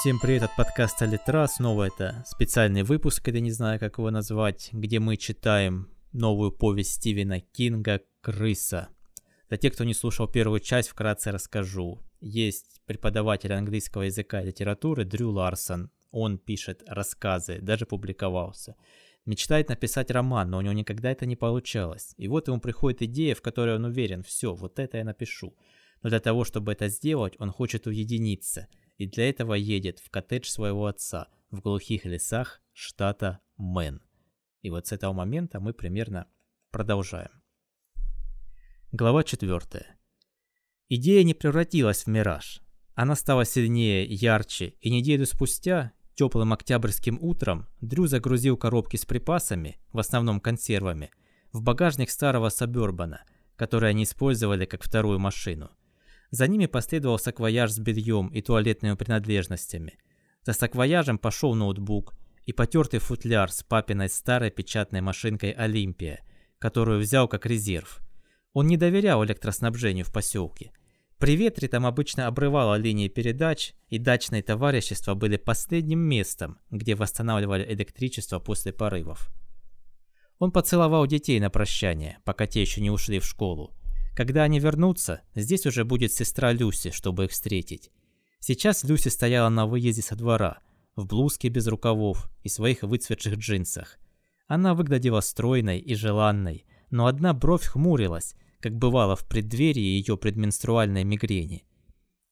Всем привет от подкаста Литра. Снова это специальный выпуск, я не знаю, как его назвать, где мы читаем новую повесть Стивена Кинга «Крыса». Для тех, кто не слушал первую часть, вкратце расскажу. Есть преподаватель английского языка и литературы Дрю Ларсон. Он пишет рассказы, даже публиковался. Мечтает написать роман, но у него никогда это не получалось. И вот ему приходит идея, в которой он уверен, все, вот это я напишу. Но для того, чтобы это сделать, он хочет уединиться – и для этого едет в коттедж своего отца в глухих лесах штата Мэн. И вот с этого момента мы примерно продолжаем. Глава 4. Идея не превратилась в мираж. Она стала сильнее, ярче, и неделю спустя, теплым октябрьским утром, Дрю загрузил коробки с припасами, в основном консервами, в багажник старого Сабербана, который они использовали как вторую машину. За ними последовал саквояж с бельем и туалетными принадлежностями. За саквояжем пошел ноутбук и потертый футляр с папиной старой печатной машинкой «Олимпия», которую взял как резерв. Он не доверял электроснабжению в поселке. При ветре там обычно обрывало линии передач, и дачные товарищества были последним местом, где восстанавливали электричество после порывов. Он поцеловал детей на прощание, пока те еще не ушли в школу. Когда они вернутся, здесь уже будет сестра Люси, чтобы их встретить. Сейчас Люси стояла на выезде со двора, в блузке без рукавов и своих выцветших джинсах. Она выглядела стройной и желанной, но одна бровь хмурилась, как бывало в преддверии ее предменструальной мигрени.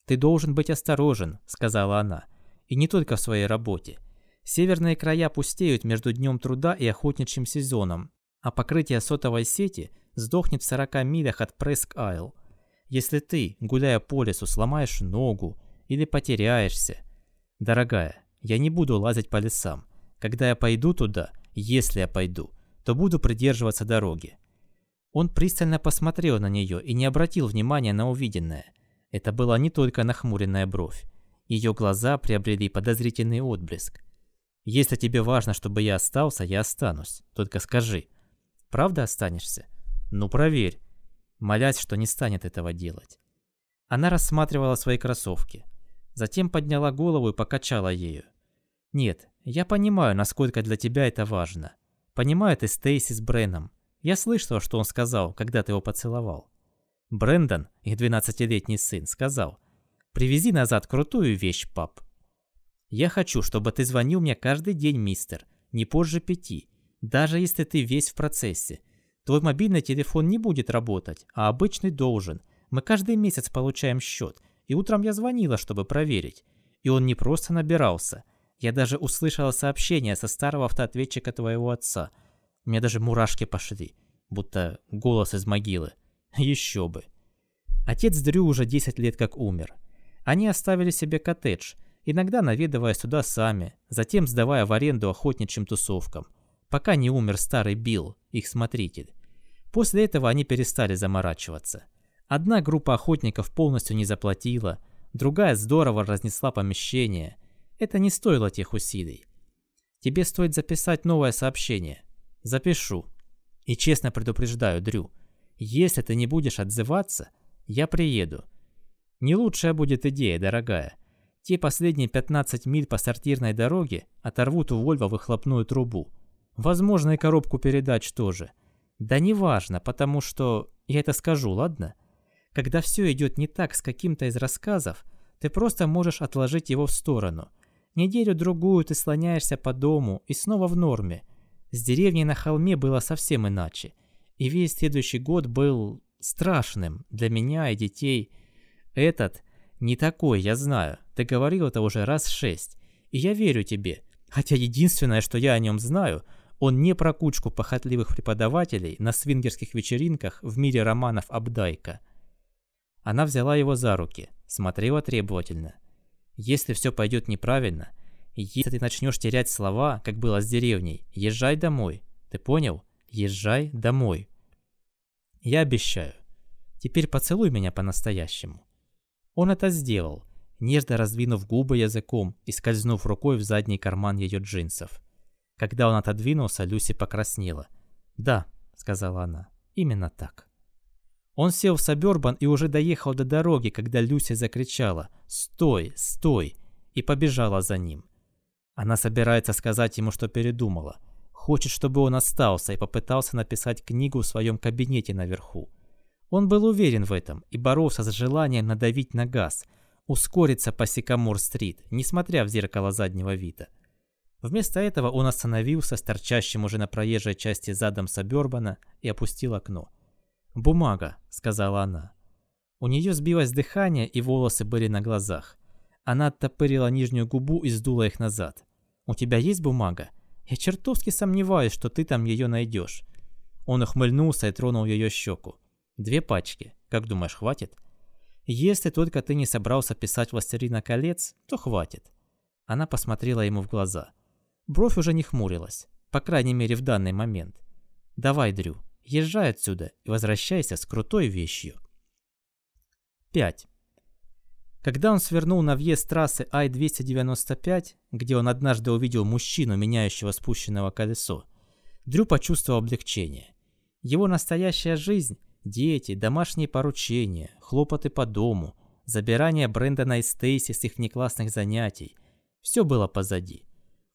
«Ты должен быть осторожен», — сказала она, — «и не только в своей работе. Северные края пустеют между днем труда и охотничьим сезоном, а покрытие сотовой сети сдохнет в 40 милях от Преск-Айл. Если ты, гуляя по лесу, сломаешь ногу или потеряешься. Дорогая, я не буду лазить по лесам. Когда я пойду туда, если я пойду, то буду придерживаться дороги. Он пристально посмотрел на нее и не обратил внимания на увиденное. Это была не только нахмуренная бровь. Ее глаза приобрели подозрительный отблеск. «Если тебе важно, чтобы я остался, я останусь. Только скажи. Правда останешься?» Ну проверь. Молясь, что не станет этого делать. Она рассматривала свои кроссовки. Затем подняла голову и покачала ею. «Нет, я понимаю, насколько для тебя это важно. Понимаю ты Стейси с Бреном. Я слышала, что он сказал, когда ты его поцеловал. Брендон, их двенадцатилетний сын, сказал, «Привези назад крутую вещь, пап». «Я хочу, чтобы ты звонил мне каждый день, мистер, не позже пяти, даже если ты весь в процессе, Твой мобильный телефон не будет работать, а обычный должен. Мы каждый месяц получаем счет, и утром я звонила, чтобы проверить. И он не просто набирался. Я даже услышала сообщение со старого автоответчика твоего отца. У меня даже мурашки пошли, будто голос из могилы. Еще бы. Отец Дрю уже 10 лет как умер. Они оставили себе коттедж, иногда наведываясь туда сами, затем сдавая в аренду охотничьим тусовкам, пока не умер старый Билл, их смотритель. После этого они перестали заморачиваться. Одна группа охотников полностью не заплатила, другая здорово разнесла помещение. Это не стоило тех усилий. Тебе стоит записать новое сообщение. Запишу. И честно предупреждаю, Дрю, если ты не будешь отзываться, я приеду. Не лучшая будет идея, дорогая. Те последние 15 миль по сортирной дороге оторвут у Вольва выхлопную трубу. Возможно, и коробку передач тоже. Да неважно, потому что... Я это скажу, ладно? Когда все идет не так с каким-то из рассказов, ты просто можешь отложить его в сторону. Неделю-другую ты слоняешься по дому и снова в норме. С деревней на холме было совсем иначе. И весь следующий год был страшным для меня и детей. Этот не такой, я знаю. Ты говорил это уже раз шесть. И я верю тебе. Хотя единственное, что я о нем знаю – он не про кучку похотливых преподавателей на свингерских вечеринках в мире романов Абдайка. Она взяла его за руки, смотрела требовательно. Если все пойдет неправильно, если ты начнешь терять слова, как было с деревней, езжай домой. Ты понял? Езжай домой. Я обещаю. Теперь поцелуй меня по-настоящему. Он это сделал, нежно раздвинув губы языком и скользнув рукой в задний карман ее джинсов. Когда он отодвинулся, Люси покраснела. «Да», — сказала она, — «именно так». Он сел в Suburban и уже доехал до дороги, когда Люси закричала «Стой! Стой!» и побежала за ним. Она собирается сказать ему, что передумала. Хочет, чтобы он остался и попытался написать книгу в своем кабинете наверху. Он был уверен в этом и боролся с желанием надавить на газ, ускориться по Сикамор-стрит, несмотря в зеркало заднего вида. Вместо этого он остановился с торчащим уже на проезжей части задом Сабербана и опустил окно. «Бумага», — сказала она. У нее сбилось дыхание, и волосы были на глазах. Она оттопырила нижнюю губу и сдула их назад. «У тебя есть бумага? Я чертовски сомневаюсь, что ты там ее найдешь». Он ухмыльнулся и тронул ее щеку. «Две пачки. Как думаешь, хватит?» «Если только ты не собрался писать «Властелина колец», то хватит». Она посмотрела ему в глаза. Бровь уже не хмурилась, по крайней мере в данный момент. «Давай, Дрю, езжай отсюда и возвращайся с крутой вещью». 5. Когда он свернул на въезд трассы Ай-295, где он однажды увидел мужчину, меняющего спущенного колесо, Дрю почувствовал облегчение. Его настоящая жизнь – дети, домашние поручения, хлопоты по дому, забирание Брэндона и Стейси с их неклассных занятий – все было позади.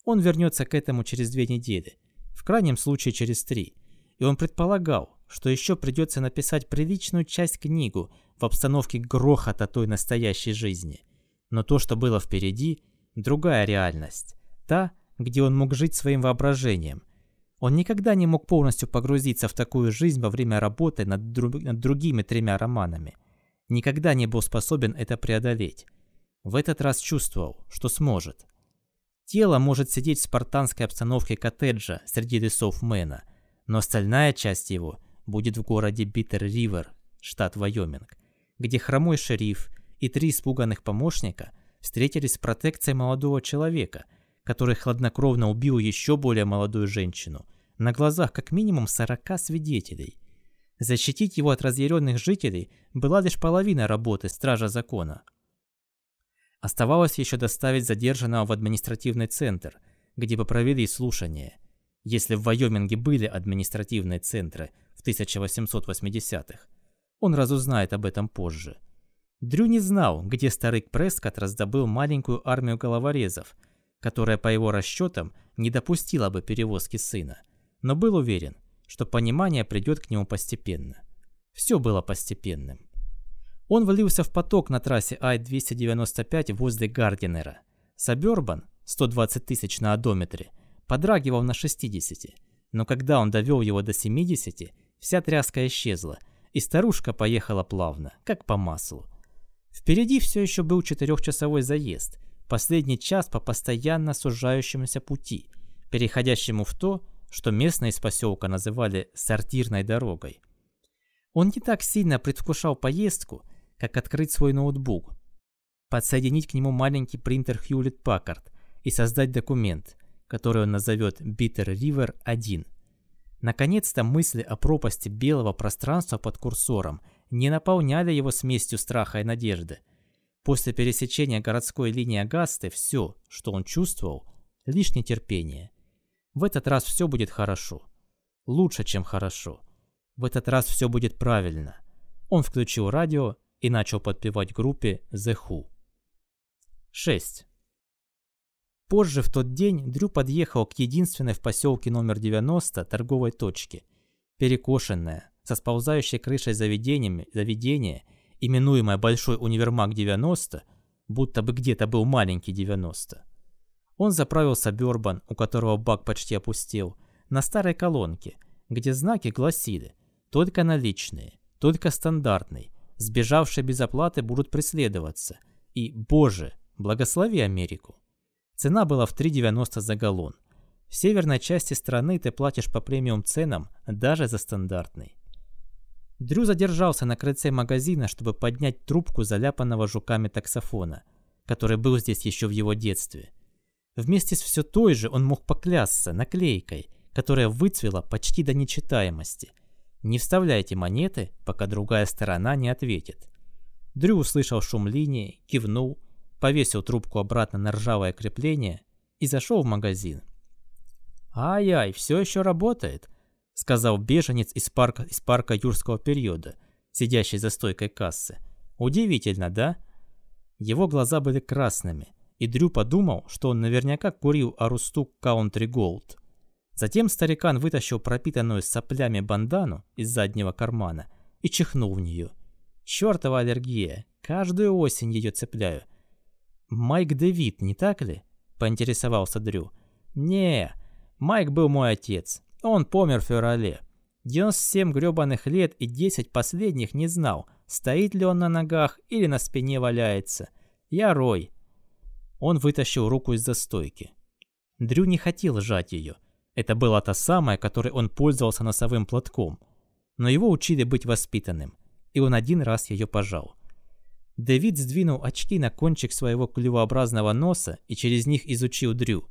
Он вернется к этому через две недели, в крайнем случае через три. И он предполагал, что еще придется написать приличную часть книгу в обстановке грохота той настоящей жизни. Но то, что было впереди, другая реальность. Та, где он мог жить своим воображением. Он никогда не мог полностью погрузиться в такую жизнь во время работы над, друг, над другими тремя романами. Никогда не был способен это преодолеть. В этот раз чувствовал, что сможет. Тело может сидеть в спартанской обстановке коттеджа среди лесов Мэна, но остальная часть его будет в городе Биттер-Ривер, штат Вайоминг, где хромой шериф и три испуганных помощника встретились с протекцией молодого человека, который хладнокровно убил еще более молодую женщину, на глазах как минимум 40 свидетелей. Защитить его от разъяренных жителей была лишь половина работы стража закона. Оставалось еще доставить задержанного в административный центр, где бы провели слушание. Если в Вайоминге были административные центры в 1880-х, он разузнает об этом позже. Дрю не знал, где старый Прескотт раздобыл маленькую армию головорезов, которая, по его расчетам, не допустила бы перевозки сына, но был уверен, что понимание придет к нему постепенно. Все было постепенным. Он влился в поток на трассе Ай-295 возле Гардинера. Сабербан, 120 тысяч на одометре, подрагивал на 60, но когда он довел его до 70, вся тряска исчезла, и старушка поехала плавно, как по маслу. Впереди все еще был четырехчасовой заезд, последний час по постоянно сужающемуся пути, переходящему в то, что местные из поселка называли «сортирной дорогой». Он не так сильно предвкушал поездку, как открыть свой ноутбук, подсоединить к нему маленький принтер Hewlett Packard и создать документ, который он назовет Bitter River 1. Наконец-то мысли о пропасти белого пространства под курсором не наполняли его смесью страха и надежды. После пересечения городской линии Агасты все, что он чувствовал, лишь нетерпение. В этот раз все будет хорошо. Лучше, чем хорошо. В этот раз все будет правильно. Он включил радио и начал подпевать группе The Who. 6. Позже в тот день Дрю подъехал к единственной в поселке номер 90 торговой точке. Перекошенная, со сползающей крышей заведениями, заведение, именуемое Большой универмаг 90, будто бы где-то был маленький 90. Он заправился Бёрбан, у которого бак почти опустел, на старой колонке, где знаки гласили «Только наличные», «Только стандартный», Сбежавшие без оплаты будут преследоваться. И, боже, благослови Америку. Цена была в 3,90 за галлон. В северной части страны ты платишь по премиум ценам даже за стандартный. Дрю задержался на крыльце магазина, чтобы поднять трубку заляпанного жуками таксофона, который был здесь еще в его детстве. Вместе с все той же он мог поклясться наклейкой, которая выцвела почти до нечитаемости – не вставляйте монеты, пока другая сторона не ответит. Дрю услышал шум линии, кивнул, повесил трубку обратно на ржавое крепление и зашел в магазин. «Ай-ай, все еще работает», — сказал беженец из парка, из парка юрского периода, сидящий за стойкой кассы. «Удивительно, да?» Его глаза были красными, и Дрю подумал, что он наверняка курил Арустук Country Gold. Затем старикан вытащил пропитанную соплями бандану из заднего кармана и чихнул в нее. Чёртова аллергия, каждую осень ее цепляю. «Майк Дэвид, не так ли?» – поинтересовался Дрю. «Не, Майк был мой отец. Он помер в феврале. 97 грёбаных лет и 10 последних не знал, стоит ли он на ногах или на спине валяется. Я Рой». Он вытащил руку из-за стойки. Дрю не хотел сжать ее. Это была та самая, которой он пользовался носовым платком. Но его учили быть воспитанным, и он один раз ее пожал. Дэвид сдвинул очки на кончик своего клювообразного носа и через них изучил Дрю.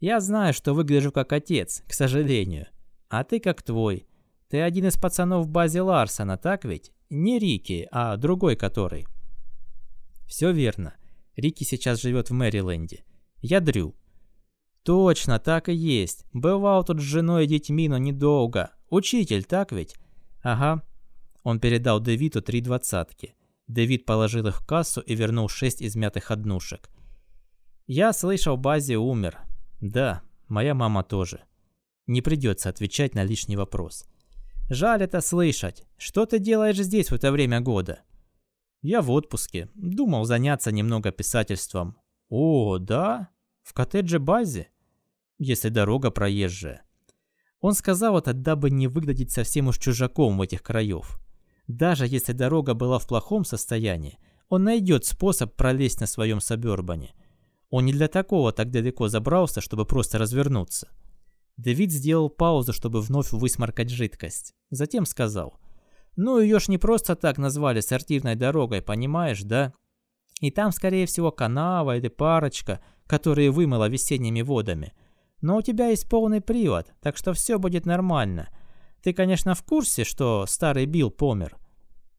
«Я знаю, что выгляжу как отец, к сожалению. А ты как твой. Ты один из пацанов в базе Ларсона, так ведь? Не Рики, а другой который». «Все верно. Рики сейчас живет в Мэриленде. Я Дрю». «Точно, так и есть. Бывал тут с женой и детьми, но недолго. Учитель, так ведь?» «Ага». Он передал Дэвиду три двадцатки. Дэвид положил их в кассу и вернул шесть измятых однушек. «Я слышал, Бази умер. Да, моя мама тоже. Не придется отвечать на лишний вопрос. Жаль это слышать. Что ты делаешь здесь в это время года?» «Я в отпуске. Думал заняться немного писательством». «О, да? В коттедже Бази? Если дорога проезжая». Он сказал это, дабы не выглядеть совсем уж чужаком в этих краев. Даже если дорога была в плохом состоянии, он найдет способ пролезть на своем Сабербане. Он не для такого так далеко забрался, чтобы просто развернуться. Дэвид сделал паузу, чтобы вновь высморкать жидкость. Затем сказал. «Ну, ее ж не просто так назвали сортирной дорогой, понимаешь, да? И там, скорее всего, канава или парочка, которые вымыла весенними водами. Но у тебя есть полный привод, так что все будет нормально. Ты, конечно, в курсе, что старый Билл помер?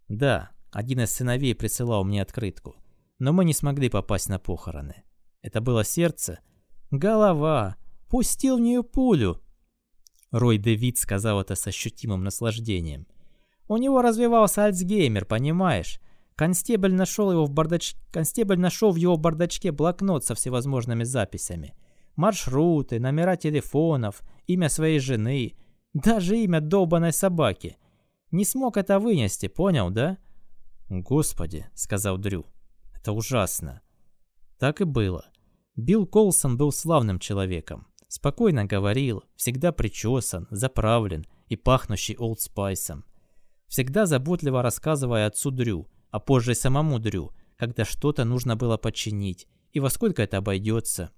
Да, один из сыновей присылал мне открытку. Но мы не смогли попасть на похороны. Это было сердце? Голова! Пустил в нее пулю! Рой Дэвид сказал это с ощутимым наслаждением. У него развивался Альцгеймер, понимаешь? Констебль нашел его в бардач... Констебль нашел в его бардачке блокнот со всевозможными записями. Маршруты, номера телефонов, имя своей жены, даже имя долбанной собаки. Не смог это вынести, понял, да? Господи, сказал Дрю. Это ужасно. Так и было. Билл Колсон был славным человеком. Спокойно говорил, всегда причесан, заправлен и пахнущий олдспайсом. Всегда заботливо рассказывая отцу Дрю, а позже самому Дрю, когда что-то нужно было починить и во сколько это обойдется.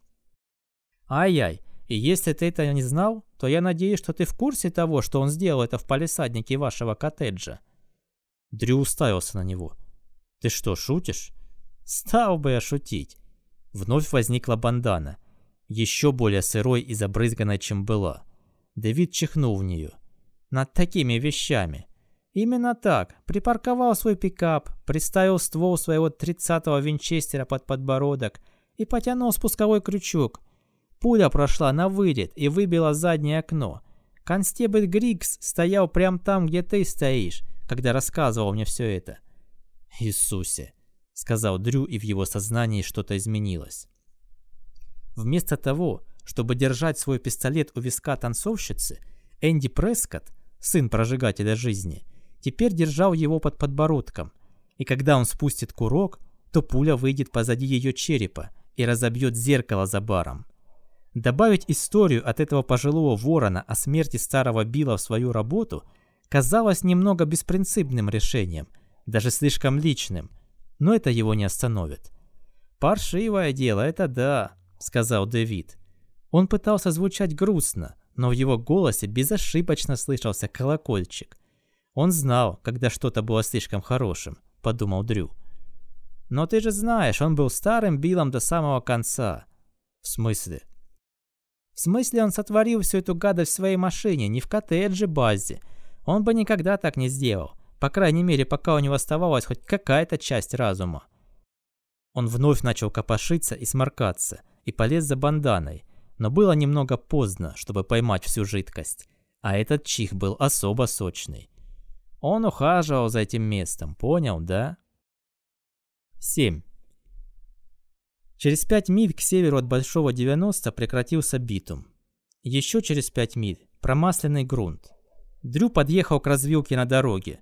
Ай-яй, и если ты это не знал, то я надеюсь, что ты в курсе того, что он сделал это в палисаднике вашего коттеджа. Дрю уставился на него. Ты что, шутишь? Стал бы я шутить. Вновь возникла бандана. Еще более сырой и забрызганной, чем была. Дэвид чихнул в нее. Над такими вещами. Именно так. Припарковал свой пикап, приставил ствол своего 30-го винчестера под подбородок и потянул спусковой крючок. Пуля прошла на вылет и выбила заднее окно. Констебль Грикс стоял прямо там, где ты стоишь, когда рассказывал мне все это. «Иисусе!» — сказал Дрю, и в его сознании что-то изменилось. Вместо того, чтобы держать свой пистолет у виска танцовщицы, Энди Прескотт, сын прожигателя жизни, теперь держал его под подбородком, и когда он спустит курок, то пуля выйдет позади ее черепа и разобьет зеркало за баром. Добавить историю от этого пожилого ворона о смерти старого Билла в свою работу казалось немного беспринципным решением, даже слишком личным, но это его не остановит. «Паршивое дело, это да», — сказал Дэвид. Он пытался звучать грустно, но в его голосе безошибочно слышался колокольчик. Он знал, когда что-то было слишком хорошим, подумал Дрю. Но ты же знаешь, он был старым Биллом до самого конца. В смысле? В смысле он сотворил всю эту гадость в своей машине, не в коттедже базе. Он бы никогда так не сделал. По крайней мере, пока у него оставалась хоть какая-то часть разума. Он вновь начал копошиться и сморкаться, и полез за банданой, но было немного поздно, чтобы поймать всю жидкость. А этот чих был особо сочный. Он ухаживал за этим местом, понял, да? 7. Через пять миль к северу от Большого 90 прекратился битум. Еще через пять миль промасленный грунт. Дрю подъехал к развилке на дороге.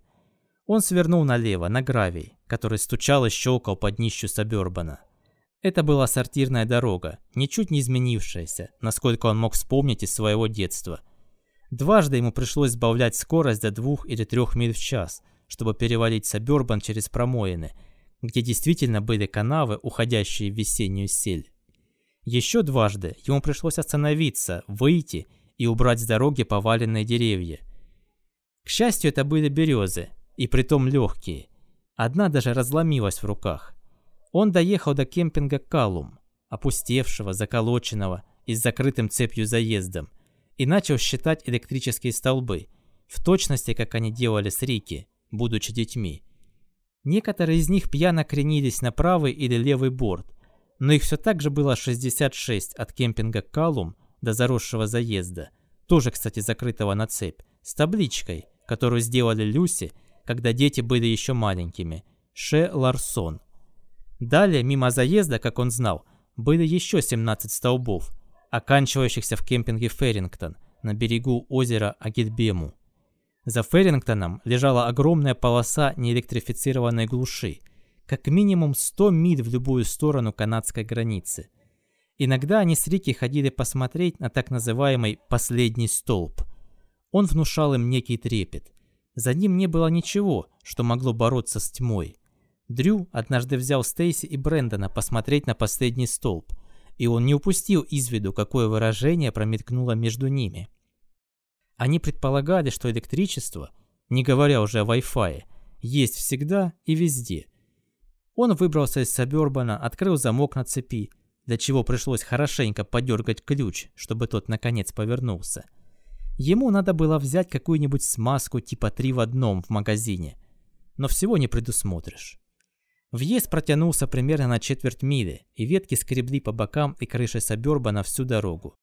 Он свернул налево, на гравий, который стучал и щелкал под днищу Сабербана. Это была сортирная дорога, ничуть не изменившаяся, насколько он мог вспомнить из своего детства. Дважды ему пришлось сбавлять скорость до двух или трех миль в час, чтобы перевалить Сабербан через промоины, где действительно были канавы, уходящие в весеннюю сель. Еще дважды ему пришлось остановиться, выйти и убрать с дороги поваленные деревья. К счастью, это были березы, и притом легкие. Одна даже разломилась в руках. Он доехал до кемпинга Калум, опустевшего, заколоченного и с закрытым цепью заездом, и начал считать электрические столбы, в точности, как они делали с Рики, будучи детьми. Некоторые из них пьяно кренились на правый или левый борт, но их все так же было 66 от кемпинга Калум до заросшего заезда, тоже, кстати, закрытого на цепь, с табличкой, которую сделали Люси, когда дети были еще маленькими, Ше Ларсон – Далее, мимо заезда, как он знал, были еще 17 столбов, оканчивающихся в кемпинге Феррингтон на берегу озера Агитбему. За Феррингтоном лежала огромная полоса неэлектрифицированной глуши, как минимум 100 миль в любую сторону канадской границы. Иногда они с Рики ходили посмотреть на так называемый «последний столб». Он внушал им некий трепет. За ним не было ничего, что могло бороться с тьмой. Дрю однажды взял Стейси и Брэндона посмотреть на последний столб, и он не упустил из виду, какое выражение промелькнуло между ними. Они предполагали, что электричество, не говоря уже о Wi-Fi, есть всегда и везде. Он выбрался из Сабербана, открыл замок на цепи, для чего пришлось хорошенько подергать ключ, чтобы тот наконец повернулся. Ему надо было взять какую-нибудь смазку типа 3 в одном в магазине, но всего не предусмотришь. Въезд протянулся примерно на четверть мили, и ветки скребли по бокам и крыше Саберба на всю дорогу.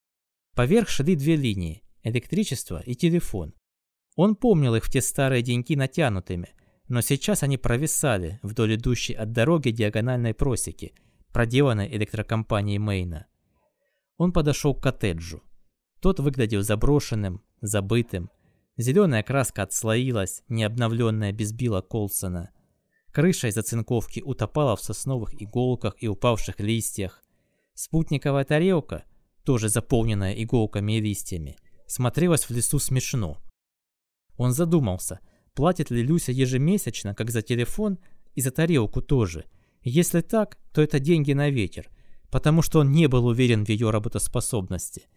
Поверх шли две линии – электричество и телефон. Он помнил их в те старые деньки натянутыми, но сейчас они провисали вдоль идущей от дороги диагональной просеки, проделанной электрокомпанией Мейна. Он подошел к коттеджу. Тот выглядел заброшенным, забытым. Зеленая краска отслоилась, не обновленная без Билла Колсона – Крыша из оцинковки утопала в сосновых иголках и упавших листьях. Спутниковая тарелка, тоже заполненная иголками и листьями, смотрелась в лесу смешно. Он задумался, платит ли Люся ежемесячно, как за телефон, и за тарелку тоже. Если так, то это деньги на ветер, потому что он не был уверен в ее работоспособности.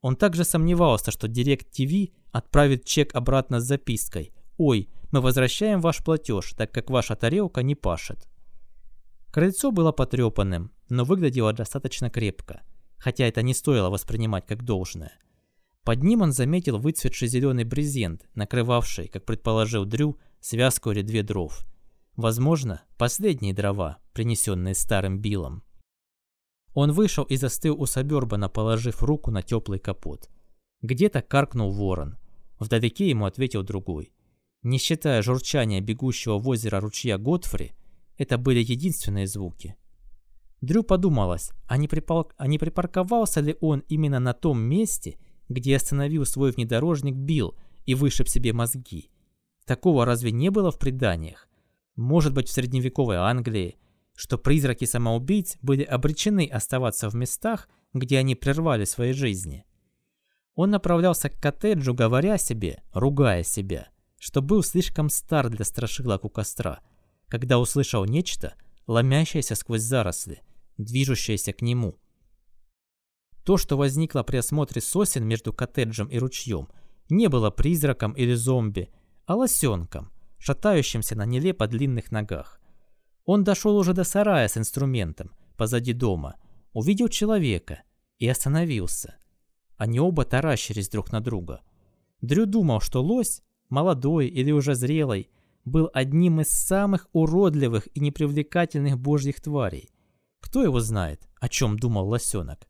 Он также сомневался, что Директ ТВ отправит чек обратно с запиской «Ой, мы возвращаем ваш платеж, так как ваша тарелка не пашет. Крыльцо было потрепанным, но выглядело достаточно крепко, хотя это не стоило воспринимать как должное. Под ним он заметил выцветший зеленый брезент, накрывавший, как предположил Дрю, связку или две дров. Возможно, последние дрова, принесенные старым Биллом. Он вышел и застыл у Сабербана, положив руку на теплый капот. Где-то каркнул ворон. Вдалеке ему ответил другой. Не считая журчания бегущего в озеро ручья Готфри, это были единственные звуки. Дрю подумалось, а не, припал... а не припарковался ли он именно на том месте, где остановил свой внедорожник Билл и вышиб себе мозги. Такого разве не было в преданиях? Может быть, в средневековой Англии, что призраки самоубийц были обречены оставаться в местах, где они прервали свои жизни. Он направлялся к коттеджу, говоря себе, ругая себя что был слишком стар для страшилок у костра, когда услышал нечто, ломящееся сквозь заросли, движущееся к нему. То, что возникло при осмотре сосен между коттеджем и ручьем, не было призраком или зомби, а лосенком, шатающимся на нелепо длинных ногах. Он дошел уже до сарая с инструментом, позади дома, увидел человека и остановился. Они оба таращились друг на друга. Дрю думал, что лось молодой или уже зрелый, был одним из самых уродливых и непривлекательных божьих тварей. Кто его знает, о чем думал лосенок?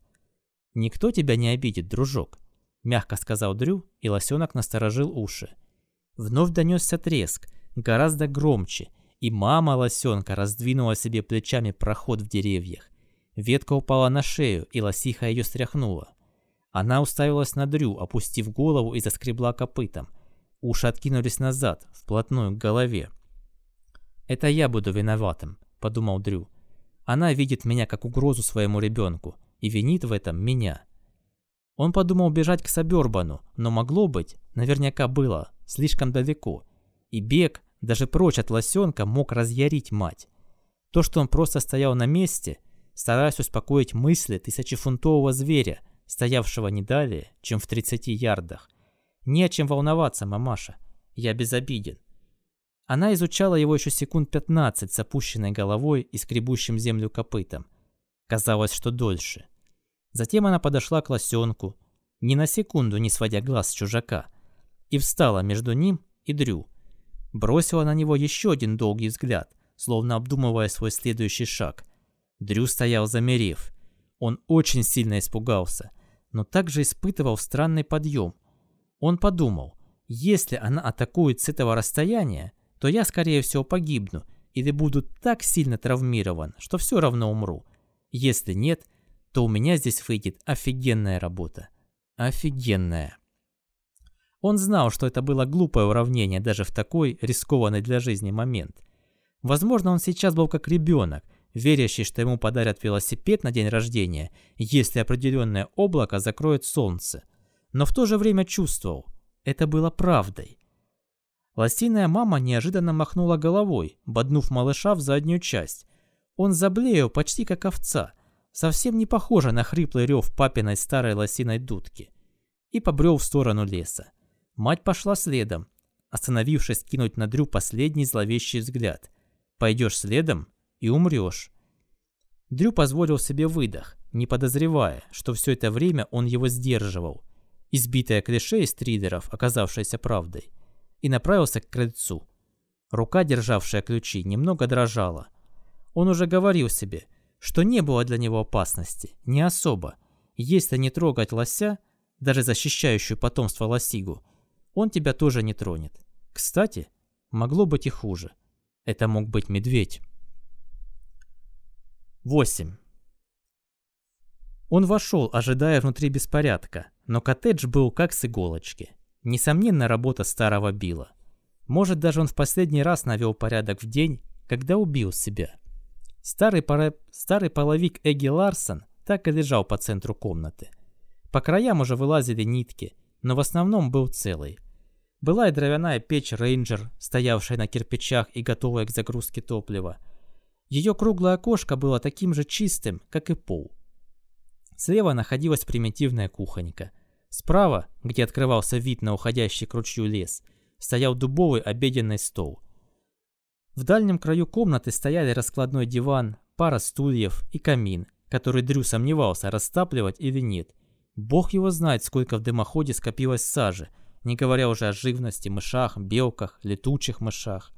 «Никто тебя не обидит, дружок», — мягко сказал Дрю, и лосенок насторожил уши. Вновь донесся треск, гораздо громче, и мама лосенка раздвинула себе плечами проход в деревьях. Ветка упала на шею, и лосиха ее стряхнула. Она уставилась на Дрю, опустив голову и заскребла копытом. Уши откинулись назад, вплотную к голове. «Это я буду виноватым», — подумал Дрю. «Она видит меня как угрозу своему ребенку и винит в этом меня». Он подумал бежать к Сабербану, но могло быть, наверняка было, слишком далеко. И бег, даже прочь от лосенка, мог разъярить мать. То, что он просто стоял на месте, стараясь успокоить мысли тысячефунтового зверя, стоявшего не далее, чем в 30 ярдах. Не о чем волноваться, мамаша. Я безобиден. Она изучала его еще секунд 15 с опущенной головой и скребущим землю копытом. Казалось, что дольше. Затем она подошла к лосенку, ни на секунду не сводя глаз с чужака, и встала между ним и Дрю. Бросила на него еще один долгий взгляд, словно обдумывая свой следующий шаг. Дрю стоял замерев. Он очень сильно испугался, но также испытывал странный подъем. Он подумал, если она атакует с этого расстояния, то я, скорее всего, погибну или буду так сильно травмирован, что все равно умру. Если нет, то у меня здесь выйдет офигенная работа. Офигенная. Он знал, что это было глупое уравнение даже в такой рискованный для жизни момент. Возможно, он сейчас был как ребенок, верящий, что ему подарят велосипед на день рождения, если определенное облако закроет солнце. Но в то же время чувствовал, это было правдой. Лосиная мама неожиданно махнула головой, боднув малыша в заднюю часть. Он заблеял почти как овца – совсем не похоже на хриплый рев папиной старой лосиной дудки, и побрел в сторону леса. Мать пошла следом, остановившись кинуть на Дрю последний зловещий взгляд. «Пойдешь следом и умрешь». Дрю позволил себе выдох, не подозревая, что все это время он его сдерживал, избитое клише из триллеров, оказавшееся правдой, и направился к крыльцу. Рука, державшая ключи, немного дрожала. Он уже говорил себе, что не было для него опасности, не особо. Если не трогать лося, даже защищающую потомство лосигу, он тебя тоже не тронет. Кстати, могло быть и хуже. Это мог быть медведь. 8. Он вошел, ожидая внутри беспорядка, но коттедж был как с иголочки. Несомненно, работа старого Билла. Может, даже он в последний раз навел порядок в день, когда убил себя. Старый, пара... Старый половик Эгги Ларсон так и лежал по центру комнаты. По краям уже вылазили нитки, но в основном был целый. Была и дровяная печь Рейнджер, стоявшая на кирпичах и готовая к загрузке топлива. Ее круглое окошко было таким же чистым, как и пол. Слева находилась примитивная кухонька. Справа, где открывался вид на уходящий к ручью лес, стоял дубовый обеденный стол – в дальнем краю комнаты стояли раскладной диван, пара стульев и камин, который Дрю сомневался, растапливать или нет. Бог его знает, сколько в дымоходе скопилось сажи, не говоря уже о живности, мышах, белках, летучих мышах.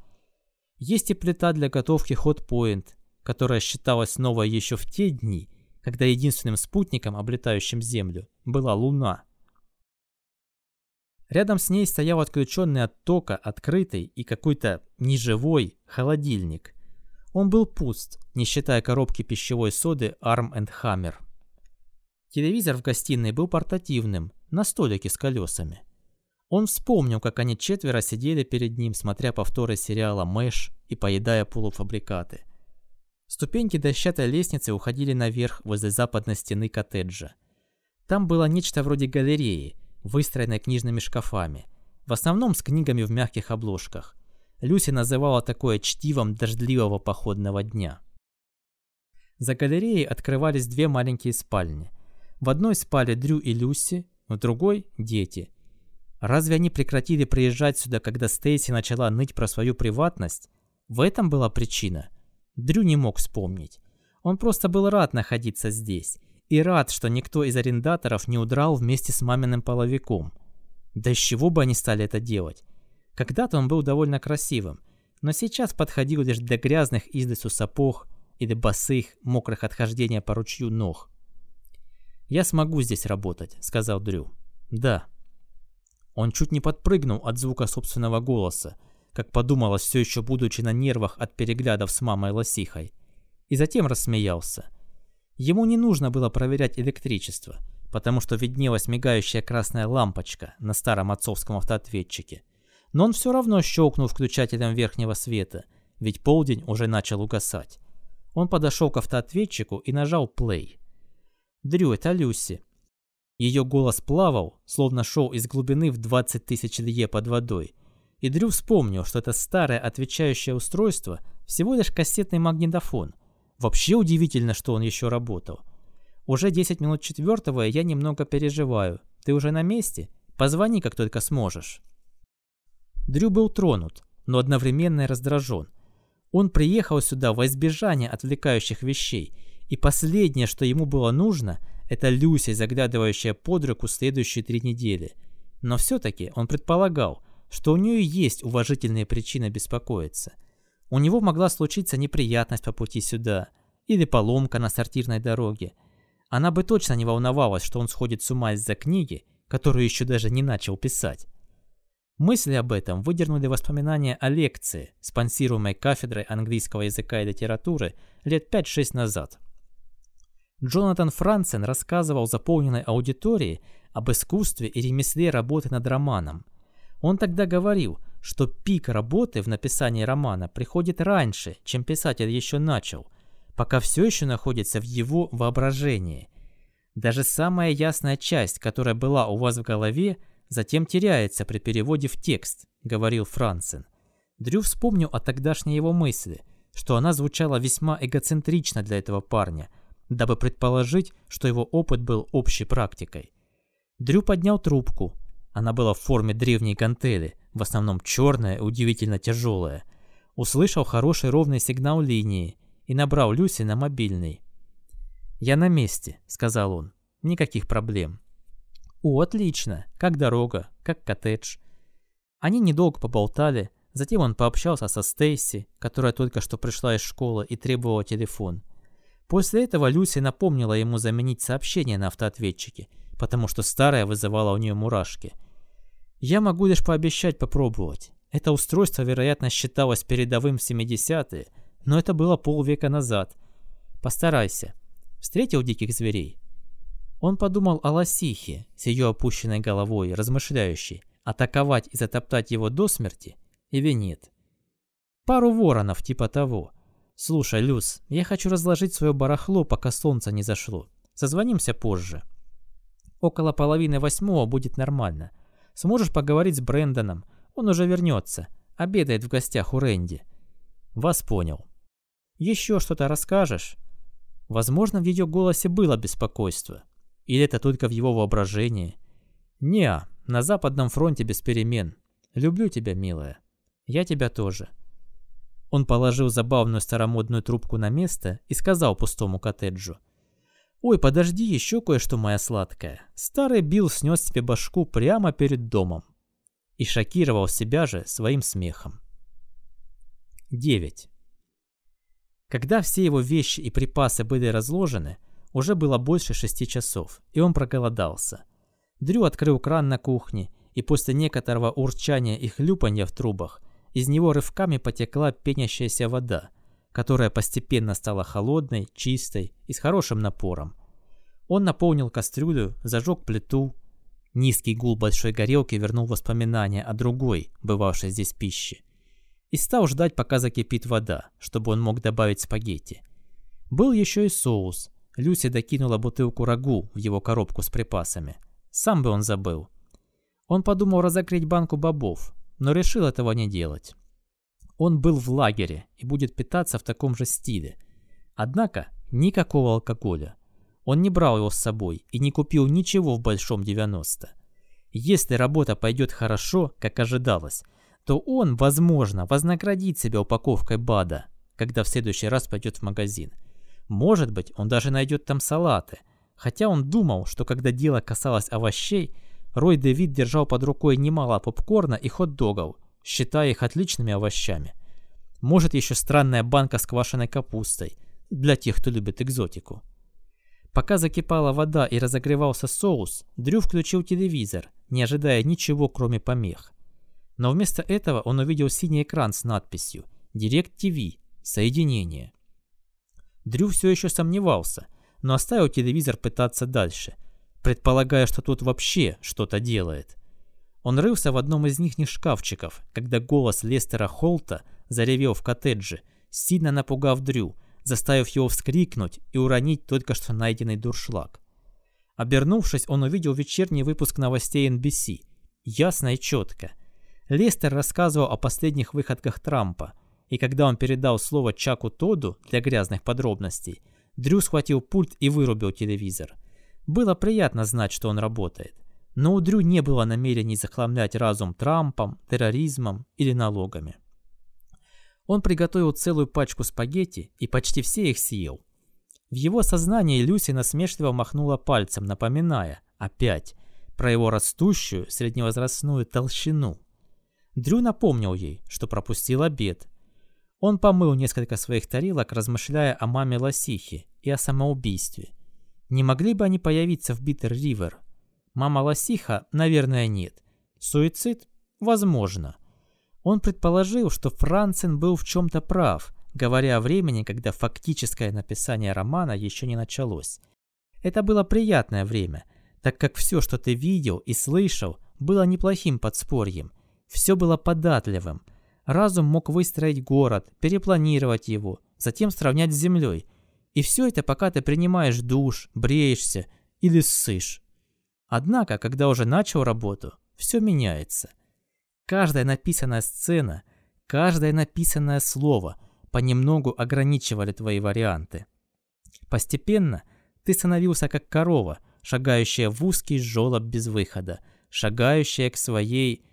Есть и плита для готовки Hot Point, которая считалась новой еще в те дни, когда единственным спутником, облетающим Землю, была Луна. Рядом с ней стоял отключенный от тока, открытый и какой-то неживой холодильник. Он был пуст, не считая коробки пищевой соды Arm Hammer. Телевизор в гостиной был портативным, на столике с колесами. Он вспомнил, как они четверо сидели перед ним, смотря повторы сериала «Мэш» и поедая полуфабрикаты. Ступеньки дощатой лестницы уходили наверх возле западной стены коттеджа. Там было нечто вроде галереи – выстроенной книжными шкафами, в основном с книгами в мягких обложках. Люси называла такое чтивом дождливого походного дня. За галереей открывались две маленькие спальни. В одной спали Дрю и Люси, в другой – дети. Разве они прекратили приезжать сюда, когда Стейси начала ныть про свою приватность? В этом была причина. Дрю не мог вспомнить. Он просто был рад находиться здесь и рад, что никто из арендаторов не удрал вместе с маминым половиком. Да из чего бы они стали это делать? Когда-то он был довольно красивым, но сейчас подходил лишь для грязных издысу сапог или босых, мокрых от хождения по ручью ног. «Я смогу здесь работать», — сказал Дрю. «Да». Он чуть не подпрыгнул от звука собственного голоса, как подумалось, все еще будучи на нервах от переглядов с мамой Лосихой, и затем рассмеялся. Ему не нужно было проверять электричество, потому что виднелась мигающая красная лампочка на старом отцовском автоответчике. Но он все равно щелкнул включателем верхнего света, ведь полдень уже начал угасать. Он подошел к автоответчику и нажал «плей». «Дрю, это Люси». Ее голос плавал, словно шел из глубины в 20 тысяч лье под водой. И Дрю вспомнил, что это старое отвечающее устройство всего лишь кассетный магнитофон – Вообще удивительно, что он еще работал. Уже 10 минут четвертого, я немного переживаю. Ты уже на месте? Позвони, как только сможешь. Дрю был тронут, но одновременно и раздражен. Он приехал сюда во избежание отвлекающих вещей, и последнее, что ему было нужно, это Люся, заглядывающая под руку следующие три недели. Но все-таки он предполагал, что у нее есть уважительные причины беспокоиться – у него могла случиться неприятность по пути сюда, или поломка на сортирной дороге. Она бы точно не волновалась, что он сходит с ума из-за книги, которую еще даже не начал писать. Мысли об этом выдернули воспоминания о лекции, спонсируемой кафедрой английского языка и литературы лет 5-6 назад. Джонатан Франсен рассказывал заполненной аудитории об искусстве и ремесле работы над романом. Он тогда говорил, что пик работы в написании романа приходит раньше, чем писатель еще начал, пока все еще находится в его воображении. Даже самая ясная часть, которая была у вас в голове, затем теряется при переводе в текст, говорил Франсен. Дрю вспомнил о тогдашней его мысли, что она звучала весьма эгоцентрично для этого парня, дабы предположить, что его опыт был общей практикой. Дрю поднял трубку. Она была в форме древней гантели – в основном черная и удивительно тяжелая, услышал хороший ровный сигнал линии и набрал Люси на мобильный. «Я на месте», — сказал он. «Никаких проблем». «О, отлично! Как дорога, как коттедж». Они недолго поболтали, затем он пообщался со Стейси, которая только что пришла из школы и требовала телефон. После этого Люси напомнила ему заменить сообщение на автоответчике, потому что старое вызывало у нее мурашки — я могу лишь пообещать попробовать. Это устройство, вероятно, считалось передовым в 70-е, но это было полвека назад. Постарайся. Встретил диких зверей? Он подумал о лосихе с ее опущенной головой, размышляющей, атаковать и затоптать его до смерти или нет. Пару воронов типа того. Слушай, Люс, я хочу разложить свое барахло, пока солнце не зашло. Созвонимся позже. Около половины восьмого будет нормально. Сможешь поговорить с Брэндоном. Он уже вернется. Обедает в гостях у Рэнди. Вас понял. Еще что-то расскажешь? Возможно, в ее голосе было беспокойство. Или это только в его воображении? Не, на Западном фронте без перемен. Люблю тебя, милая. Я тебя тоже. Он положил забавную старомодную трубку на место и сказал пустому коттеджу. «Ой, подожди, еще кое-что, моя сладкая. Старый Билл снес себе башку прямо перед домом». И шокировал себя же своим смехом. 9. Когда все его вещи и припасы были разложены, уже было больше шести часов, и он проголодался. Дрю открыл кран на кухне, и после некоторого урчания и хлюпанья в трубах из него рывками потекла пенящаяся вода, которая постепенно стала холодной, чистой и с хорошим напором. Он наполнил кастрюлю, зажег плиту. Низкий гул большой горелки вернул воспоминания о другой, бывавшей здесь пище. И стал ждать, пока закипит вода, чтобы он мог добавить спагетти. Был еще и соус. Люси докинула бутылку рагу в его коробку с припасами. Сам бы он забыл. Он подумал разогреть банку бобов, но решил этого не делать. Он был в лагере и будет питаться в таком же стиле. Однако никакого алкоголя. Он не брал его с собой и не купил ничего в Большом 90. Если работа пойдет хорошо, как ожидалось, то он, возможно, вознаградит себя упаковкой БАДа, когда в следующий раз пойдет в магазин. Может быть, он даже найдет там салаты. Хотя он думал, что когда дело касалось овощей, Рой Дэвид держал под рукой немало попкорна и хот-догов, считая их отличными овощами. Может, еще странная банка с квашеной капустой, для тех, кто любит экзотику. Пока закипала вода и разогревался соус, Дрю включил телевизор, не ожидая ничего, кроме помех. Но вместо этого он увидел синий экран с надписью «Директ ТВ. Соединение». Дрю все еще сомневался, но оставил телевизор пытаться дальше, предполагая, что тот вообще что-то делает. Он рылся в одном из них шкафчиков, когда голос Лестера Холта заревел в коттедже, сильно напугав Дрю, заставив его вскрикнуть и уронить только что найденный дуршлаг. Обернувшись, он увидел вечерний выпуск новостей NBC. Ясно и четко. Лестер рассказывал о последних выходках Трампа, и когда он передал слово Чаку Тоду для грязных подробностей, Дрю схватил пульт и вырубил телевизор. Было приятно знать, что он работает. Но у Дрю не было намерений захламлять разум Трампом, терроризмом или налогами. Он приготовил целую пачку спагетти и почти все их съел. В его сознании Люси насмешливо махнула пальцем, напоминая, опять, про его растущую средневозрастную толщину. Дрю напомнил ей, что пропустил обед. Он помыл несколько своих тарелок, размышляя о маме Лосихи и о самоубийстве. Не могли бы они появиться в Биттер-Ривер? Мама Лосиха, наверное, нет. Суицид? Возможно. Он предположил, что Францин был в чем-то прав, говоря о времени, когда фактическое написание романа еще не началось. Это было приятное время, так как все, что ты видел и слышал, было неплохим подспорьем. Все было податливым. Разум мог выстроить город, перепланировать его, затем сравнять с землей. И все это пока ты принимаешь душ, бреешься или ссышь. Однако, когда уже начал работу, все меняется. Каждая написанная сцена, каждое написанное слово понемногу ограничивали твои варианты. Постепенно ты становился как корова, шагающая в узкий жёлоб без выхода, шагающая к своей...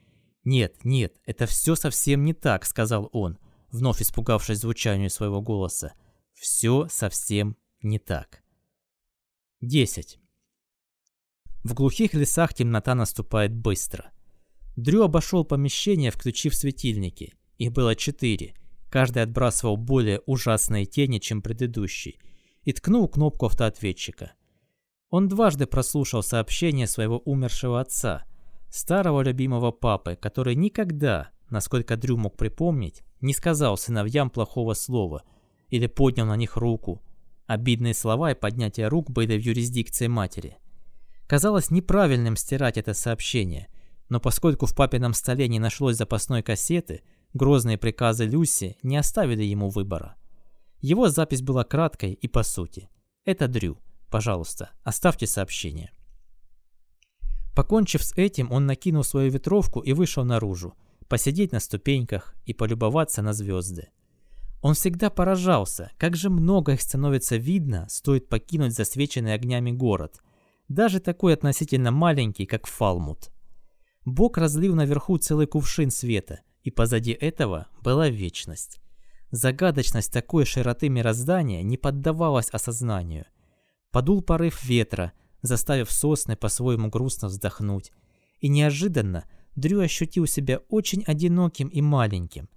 «Нет, нет, это все совсем не так», — сказал он, вновь испугавшись звучанию своего голоса. «Все совсем не так». 10. В глухих лесах темнота наступает быстро. Дрю обошел помещение, включив светильники. Их было четыре. Каждый отбрасывал более ужасные тени, чем предыдущий, и ткнул кнопку автоответчика. Он дважды прослушал сообщение своего умершего отца, старого любимого папы, который никогда, насколько Дрю мог припомнить, не сказал сыновьям плохого слова или поднял на них руку. Обидные слова и поднятие рук были в юрисдикции матери. Казалось неправильным стирать это сообщение, но поскольку в папином столе не нашлось запасной кассеты, грозные приказы Люси не оставили ему выбора. Его запись была краткой и по сути. Это Дрю. Пожалуйста, оставьте сообщение. Покончив с этим, он накинул свою ветровку и вышел наружу, посидеть на ступеньках и полюбоваться на звезды. Он всегда поражался, как же много их становится видно, стоит покинуть засвеченный огнями город – даже такой относительно маленький, как Фалмут. Бог разлил наверху целый кувшин света, и позади этого была вечность. Загадочность такой широты мироздания не поддавалась осознанию. Подул порыв ветра, заставив сосны по-своему грустно вздохнуть. И неожиданно Дрю ощутил себя очень одиноким и маленьким.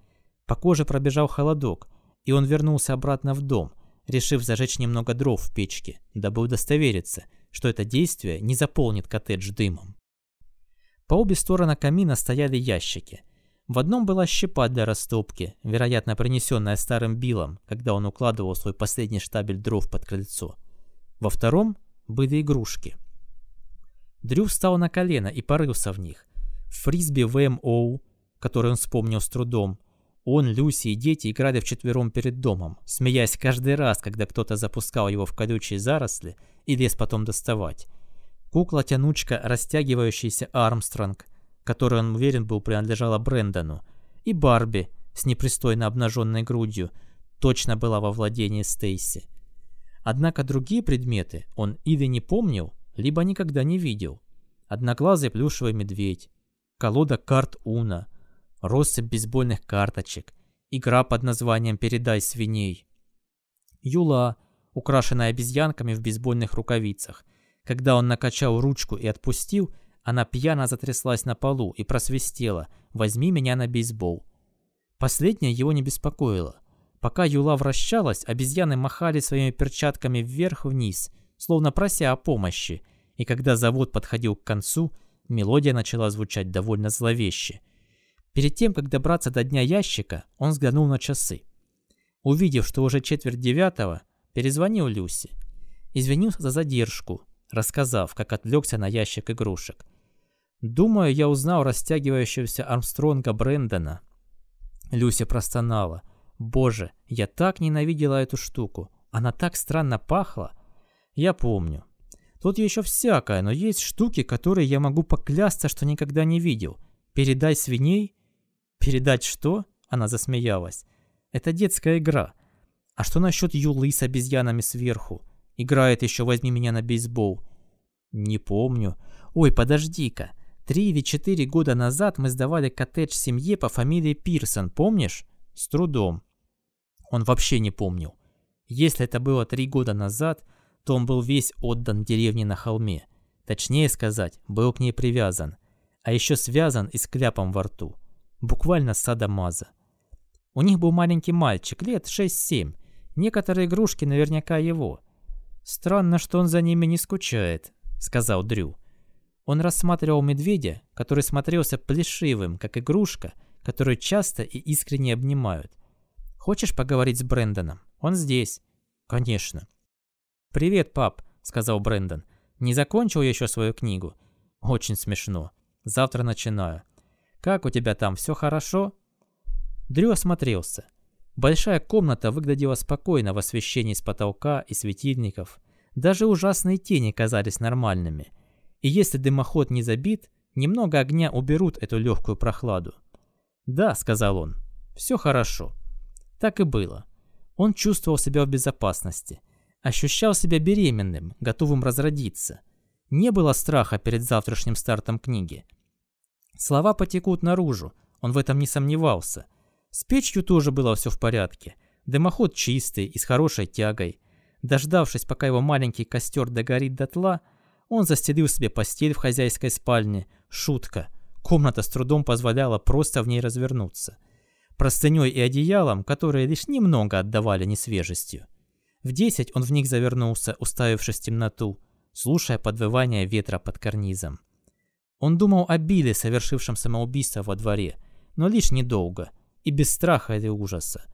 По коже пробежал холодок, и он вернулся обратно в дом, решив зажечь немного дров в печке, дабы удостовериться, что это действие не заполнит коттедж дымом. По обе стороны камина стояли ящики. В одном была щепа для растопки, вероятно принесенная старым Биллом, когда он укладывал свой последний штабель дров под крыльцо. Во втором были игрушки. Дрю встал на колено и порылся в них. Фрисби ВМО, который он вспомнил с трудом, он, Люси и дети играли вчетвером перед домом, смеясь каждый раз, когда кто-то запускал его в колючие заросли и лез потом доставать. Кукла-тянучка, растягивающийся Армстронг, который он уверен был принадлежала Брэндону, и Барби с непристойно обнаженной грудью, точно была во владении Стейси. Однако другие предметы он или не помнил, либо никогда не видел. Одноглазый плюшевый медведь, колода карт Уна – россыпь бейсбольных карточек, игра под названием «Передай свиней». Юла, украшенная обезьянками в бейсбольных рукавицах. Когда он накачал ручку и отпустил, она пьяно затряслась на полу и просвистела «Возьми меня на бейсбол». Последнее его не беспокоило. Пока Юла вращалась, обезьяны махали своими перчатками вверх-вниз, словно прося о помощи, и когда завод подходил к концу, мелодия начала звучать довольно зловеще – Перед тем, как добраться до дня ящика, он взглянул на часы. Увидев, что уже четверть девятого, перезвонил Люси. Извинился за задержку, рассказав, как отвлекся на ящик игрушек. Думаю, я узнал растягивающегося Армстронга Брэндона. Люся простонала. Боже, я так ненавидела эту штуку. Она так странно пахла. Я помню. Тут еще всякое, но есть штуки, которые я могу поклясться, что никогда не видел. Передай свиней? Передать что? Она засмеялась. Это детская игра. А что насчет юлы с обезьянами сверху? Играет еще «Возьми меня на бейсбол». Не помню. Ой, подожди-ка. Три или четыре года назад мы сдавали коттедж семье по фамилии Пирсон, помнишь? С трудом. Он вообще не помнил. Если это было три года назад, то он был весь отдан деревне на холме. Точнее сказать, был к ней привязан. А еще связан и с кляпом во рту. Буквально садомаза. У них был маленький мальчик, лет 6-7. Некоторые игрушки наверняка его. «Странно, что он за ними не скучает», — сказал Дрю. Он рассматривал медведя, который смотрелся плешивым, как игрушка, которую часто и искренне обнимают. «Хочешь поговорить с Брэндоном? Он здесь». «Конечно». «Привет, пап», — сказал Брэндон. «Не закончил еще свою книгу?» «Очень смешно. Завтра начинаю». «Как у тебя там, все хорошо?» Дрю осмотрелся. Большая комната выглядела спокойно в освещении с потолка и светильников. Даже ужасные тени казались нормальными. И если дымоход не забит, немного огня уберут эту легкую прохладу. «Да», — сказал он, — «все хорошо». Так и было. Он чувствовал себя в безопасности. Ощущал себя беременным, готовым разродиться. Не было страха перед завтрашним стартом книги. Слова потекут наружу, он в этом не сомневался. С печью тоже было все в порядке. Дымоход чистый и с хорошей тягой. Дождавшись, пока его маленький костер догорит дотла, он застелил себе постель в хозяйской спальне. Шутка. Комната с трудом позволяла просто в ней развернуться. Простыней и одеялом, которые лишь немного отдавали несвежестью. В десять он в них завернулся, уставившись в темноту, слушая подвывание ветра под карнизом. Он думал о Билле, совершившем самоубийство во дворе, но лишь недолго и без страха или ужаса.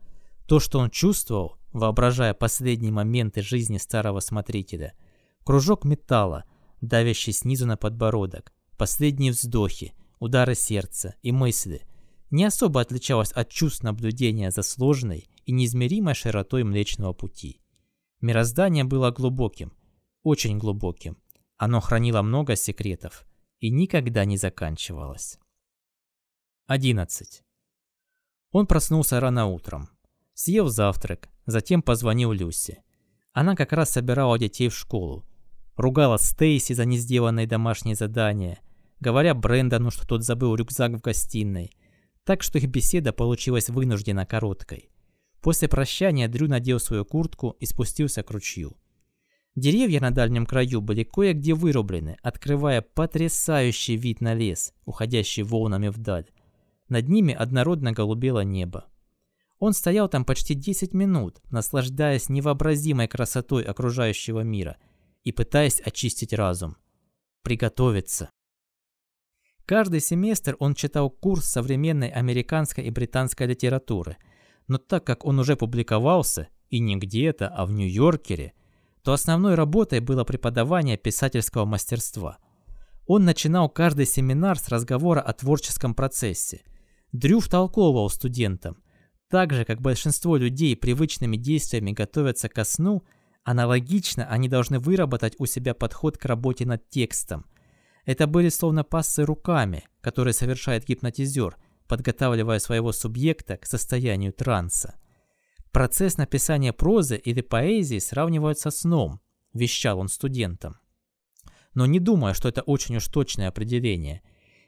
То, что он чувствовал, воображая последние моменты жизни старого смотрителя. Кружок металла, давящий снизу на подбородок, последние вздохи, удары сердца и мысли, не особо отличалось от чувств наблюдения за сложной и неизмеримой широтой Млечного Пути. Мироздание было глубоким, очень глубоким. Оно хранило много секретов и никогда не заканчивалось. 11. Он проснулся рано утром. Съел завтрак, затем позвонил Люси. Она как раз собирала детей в школу, Ругала Стейси за несделанные домашние задания, говоря Брэндону, что тот забыл рюкзак в гостиной. Так что их беседа получилась вынуждена короткой. После прощания Дрю надел свою куртку и спустился к ручью. Деревья на дальнем краю были кое-где вырублены, открывая потрясающий вид на лес, уходящий волнами вдаль. Над ними однородно голубело небо. Он стоял там почти 10 минут, наслаждаясь невообразимой красотой окружающего мира – и пытаясь очистить разум. Приготовиться. Каждый семестр он читал курс современной американской и британской литературы, но так как он уже публиковался, и не где-то, а в Нью-Йоркере, то основной работой было преподавание писательского мастерства. Он начинал каждый семинар с разговора о творческом процессе. Дрю втолковывал студентам. Так же, как большинство людей привычными действиями готовятся ко сну – Аналогично они должны выработать у себя подход к работе над текстом. Это были словно пассы руками, которые совершает гипнотизер, подготавливая своего субъекта к состоянию транса. Процесс написания прозы или поэзии сравнивают со сном, вещал он студентам. Но не думаю, что это очень уж точное определение.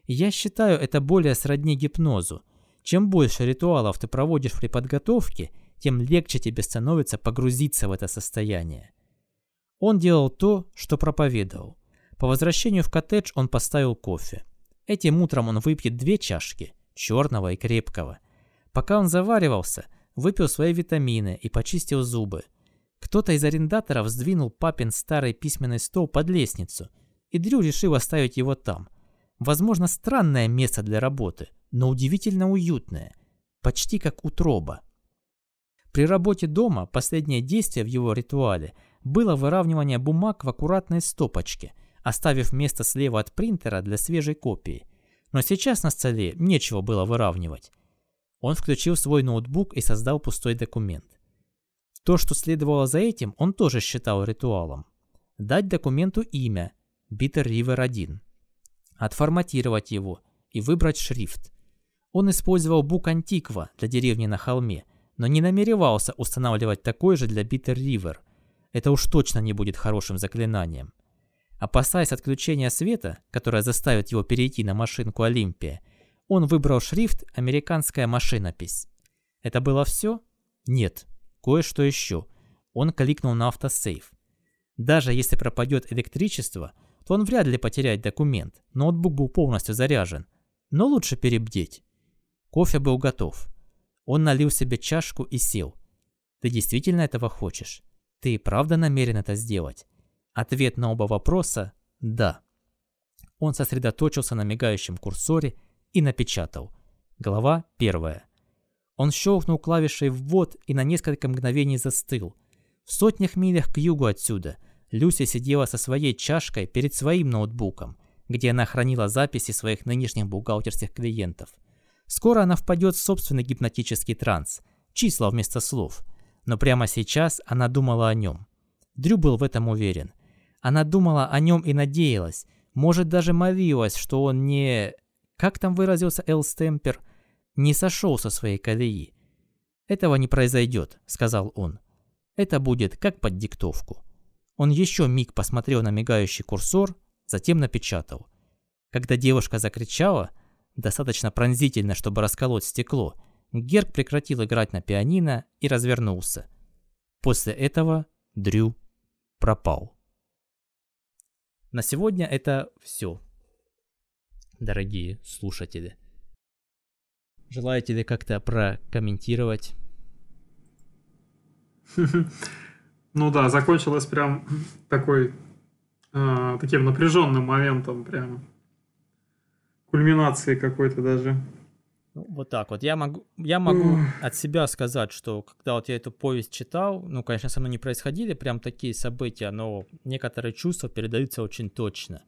Я считаю это более сродни гипнозу. Чем больше ритуалов ты проводишь при подготовке – тем легче тебе становится погрузиться в это состояние. Он делал то, что проповедовал. По возвращению в коттедж он поставил кофе. Этим утром он выпьет две чашки, черного и крепкого. Пока он заваривался, выпил свои витамины и почистил зубы. Кто-то из арендаторов сдвинул папин старый письменный стол под лестницу, и Дрю решил оставить его там. Возможно, странное место для работы, но удивительно уютное, почти как утроба. При работе дома последнее действие в его ритуале было выравнивание бумаг в аккуратной стопочке, оставив место слева от принтера для свежей копии. Но сейчас на столе нечего было выравнивать. Он включил свой ноутбук и создал пустой документ. То, что следовало за этим, он тоже считал ритуалом. Дать документу имя Bitter River 1, отформатировать его и выбрать шрифт. Он использовал бук Антиква для деревни на холме, но не намеревался устанавливать такой же для Bitter River. Это уж точно не будет хорошим заклинанием. Опасаясь отключения света, которое заставит его перейти на машинку Олимпия, он выбрал шрифт «Американская машинопись». Это было все? Нет кое-что еще. Он кликнул на автосейв. Даже если пропадет электричество, то он вряд ли потеряет документ. Ноутбук был полностью заряжен. Но лучше перебдеть. Кофе был готов. Он налил себе чашку и сел. Ты действительно этого хочешь? Ты правда намерен это сделать? Ответ на оба вопроса – да. Он сосредоточился на мигающем курсоре и напечатал. Глава первая. Он щелкнул клавишей «ввод» и на несколько мгновений застыл. В сотнях милях к югу отсюда Люся сидела со своей чашкой перед своим ноутбуком, где она хранила записи своих нынешних бухгалтерских клиентов. Скоро она впадет в собственный гипнотический транс, числа вместо слов. Но прямо сейчас она думала о нем. Дрю был в этом уверен. Она думала о нем и надеялась, может даже молилась, что он не... Как там выразился Эл Стемпер – не сошел со своей колеи. «Этого не произойдет», — сказал он. «Это будет как под диктовку». Он еще миг посмотрел на мигающий курсор, затем напечатал. Когда девушка закричала, достаточно пронзительно, чтобы расколоть стекло, Герк прекратил играть на пианино и развернулся. После этого Дрю пропал. На сегодня это все, дорогие слушатели. Желаете ли как-то прокомментировать? Ну да, закончилось прям такой э, таким напряженным моментом, прям кульминации какой-то даже. Ну, вот так вот. Я могу, я могу от себя сказать, что когда вот я эту повесть читал, ну, конечно, со мной не происходили прям такие события, но некоторые чувства передаются очень точно.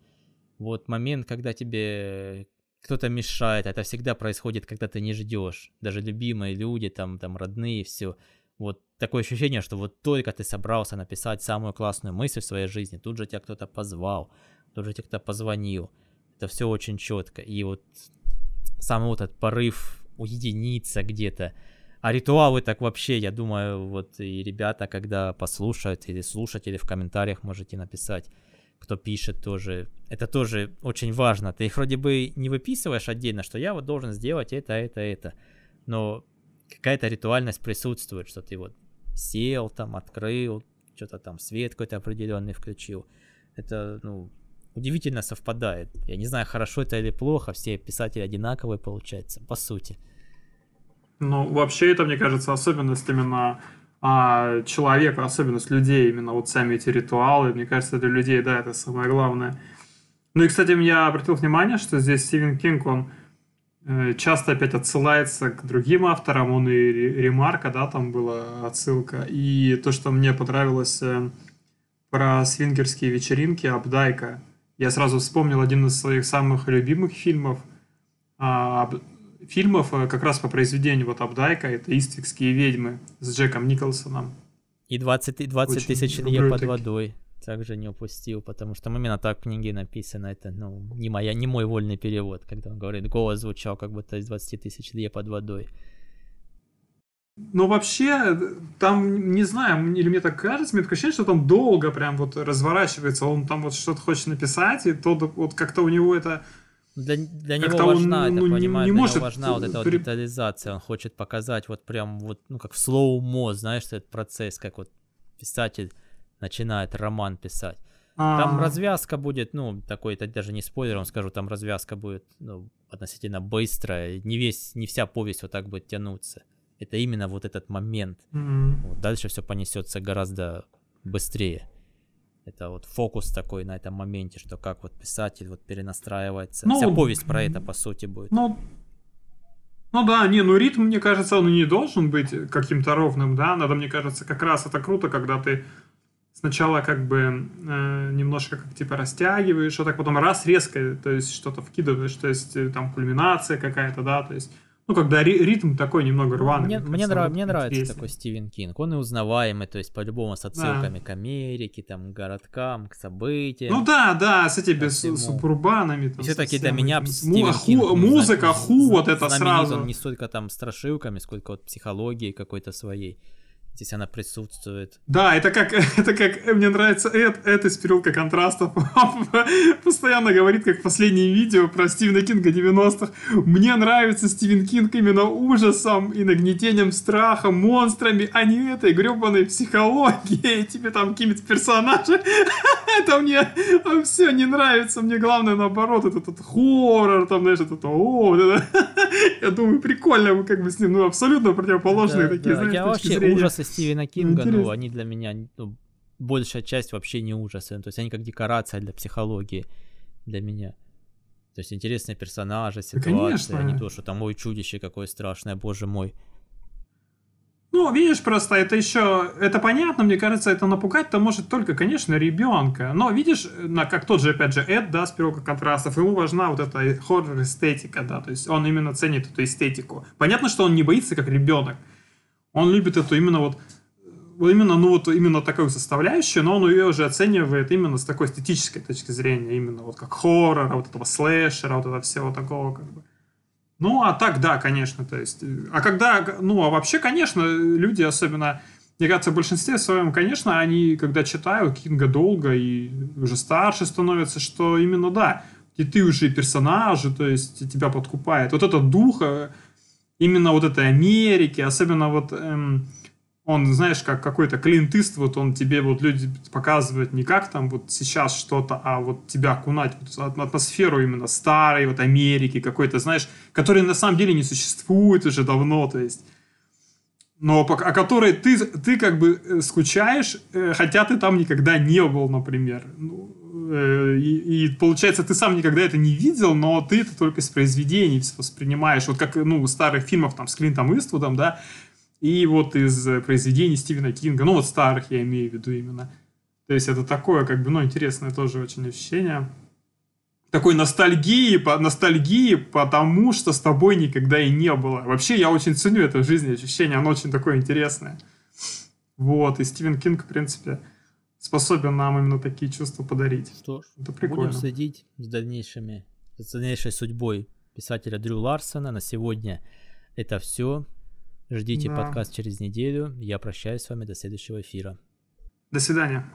Вот момент, когда тебе кто-то мешает, это всегда происходит, когда ты не ждешь. Даже любимые люди, там, там родные, все. Вот такое ощущение, что вот только ты собрался написать самую классную мысль в своей жизни, тут же тебя кто-то позвал, тут же тебе кто-то позвонил. Это все очень четко. И вот сам вот этот порыв уединиться где-то. А ритуалы так вообще, я думаю, вот и ребята, когда послушают или слушатели в комментариях можете написать кто пишет тоже. Это тоже очень важно. Ты их вроде бы не выписываешь отдельно, что я вот должен сделать это, это, это. Но какая-то ритуальность присутствует, что ты вот сел там, открыл, что-то там свет какой-то определенный включил. Это, ну, удивительно совпадает. Я не знаю, хорошо это или плохо, все писатели одинаковые получаются, по сути. Ну, вообще это, мне кажется, особенность именно а человека, особенно с людей, именно вот сами эти ритуалы, мне кажется, для людей, да, это самое главное. Ну и, кстати, я обратил внимание, что здесь Стивен Кинг, он э, часто опять отсылается к другим авторам, он и Ремарка, да, там была отсылка, и то, что мне понравилось э, про свингерские вечеринки Абдайка, я сразу вспомнил один из своих самых любимых фильмов, а, фильмов э, как раз по произведению вот Абдайка, это «Иствикские ведьмы» с Джеком Николсоном. И 20, 20 тысяч лье под водой также не упустил, потому что именно так в книге написано, это, ну, не, моя, не мой вольный перевод, когда он говорит, голос звучал как будто из 20 тысяч лье под водой. Ну, вообще, там, не знаю, или мне так кажется, мне такое ощущение, что там долго прям вот разворачивается, он там вот что-то хочет написать, и то вот как-то у него это для, для него важна, он, ну, это, понимаю, не, не может важна вот эта вот детализация. Он хочет показать вот прям вот, ну, как в слоумо, знаешь, этот процесс, как вот писатель начинает роман писать. А-а-а. Там развязка будет, ну, такой, это даже не спойлер, он скажу, там развязка будет, ну, относительно быстрая. Не весь, не вся повесть вот так будет тянуться. Это именно вот этот момент. Mm-hmm. Вот дальше все понесется гораздо быстрее. Это вот фокус такой на этом моменте, что как вот писатель вот перенастраивается. Ну, Вся повесть про это, по сути, будет. Ну, ну да, не, ну ритм, мне кажется, он не должен быть каким-то ровным, да, надо, мне кажется, как раз это круто, когда ты сначала как бы э, немножко как типа растягиваешь, а так потом раз резко, то есть что-то вкидываешь, то есть э, там кульминация какая-то, да, то есть ну, когда ри- ритм такой немного рваный. Мне, мне, нрав, мне нравится такой Стивен Кинг. Он и узнаваемый, то есть по-любому с отсылками да. к Америке, там, к городкам, к событиям. Ну да, да, с этими с, субурбанами. Там, Все-таки для меня Стивен ху, Кинг, музыка, ху, вот это сразу. Он не столько там страшилками, сколько вот психологией какой-то своей. Здесь она присутствует. Да, это как, это как мне нравится Эд, Эд из переулка контрастов постоянно говорит, как в последнем видео про Стивена Кинга 90-х. Мне нравится Стивен Кинг именно ужасом и нагнетением страха, монстрами, а не этой гребаной психологией, тебе там какими-то персонажи. это мне а все не нравится, мне главное наоборот, этот, этот хоррор, там, знаешь, это, о, я думаю, прикольно, как бы с ним, ну, абсолютно противоположные такие, знаешь, Я вообще ужасы Стивена Кинга, ну, ну они для меня, ну, большая часть вообще не ужасы. То есть они как декорация для психологии для меня. То есть интересные персонажи, ситуации, да, а не то, что там, ой, чудище какое страшное, боже мой. Ну, видишь, просто это еще, это понятно, мне кажется, это напугать-то может только, конечно, ребенка. Но видишь, на, как тот же, опять же, Эд, да, с пирога контрастов, ему важна вот эта хоррор-эстетика, да, то есть он именно ценит эту эстетику. Понятно, что он не боится как ребенок. Он любит эту именно вот именно, ну вот именно такую составляющую, но он ее уже оценивает именно с такой эстетической точки зрения, именно вот как хоррора, вот этого слэшера, вот этого всего такого как бы. Ну, а так, да, конечно, то есть. А когда, ну, а вообще, конечно, люди, особенно, мне кажется, в большинстве своем, конечно, они, когда читают Кинга долго и уже старше становятся, что именно, да, и ты уже персонажи, то есть тебя подкупает. Вот этот дух э, именно вот этой Америки, особенно вот эм, он, знаешь, как какой-то Клинт вот он тебе вот люди показывают не как там вот сейчас что-то, а вот тебя окунать вот атмосферу именно старой вот Америки какой-то, знаешь, которой на самом деле не существует уже давно, то есть но о которой ты, ты как бы э, скучаешь, э, хотя ты там никогда не был, например. Ну, и, и получается, ты сам никогда это не видел, но ты это только из произведений воспринимаешь. Вот как, ну, старых фильмов там с Клинтом Иствудом, да, и вот из э, произведений Стивена Кинга, ну вот старых я имею в виду именно. То есть это такое, как бы, ну, интересное тоже очень ощущение. Такой ностальгии, по, ностальгии потому, что с тобой никогда и не было. Вообще, я очень ценю это в жизни ощущение, оно очень такое интересное. Вот, и Стивен Кинг, в принципе, способен нам именно такие чувства подарить. Что ж, это прикольно. будем следить с дальнейшими, с дальнейшей судьбой писателя Дрю Ларсона. На сегодня это все. Ждите да. подкаст через неделю. Я прощаюсь с вами до следующего эфира. До свидания.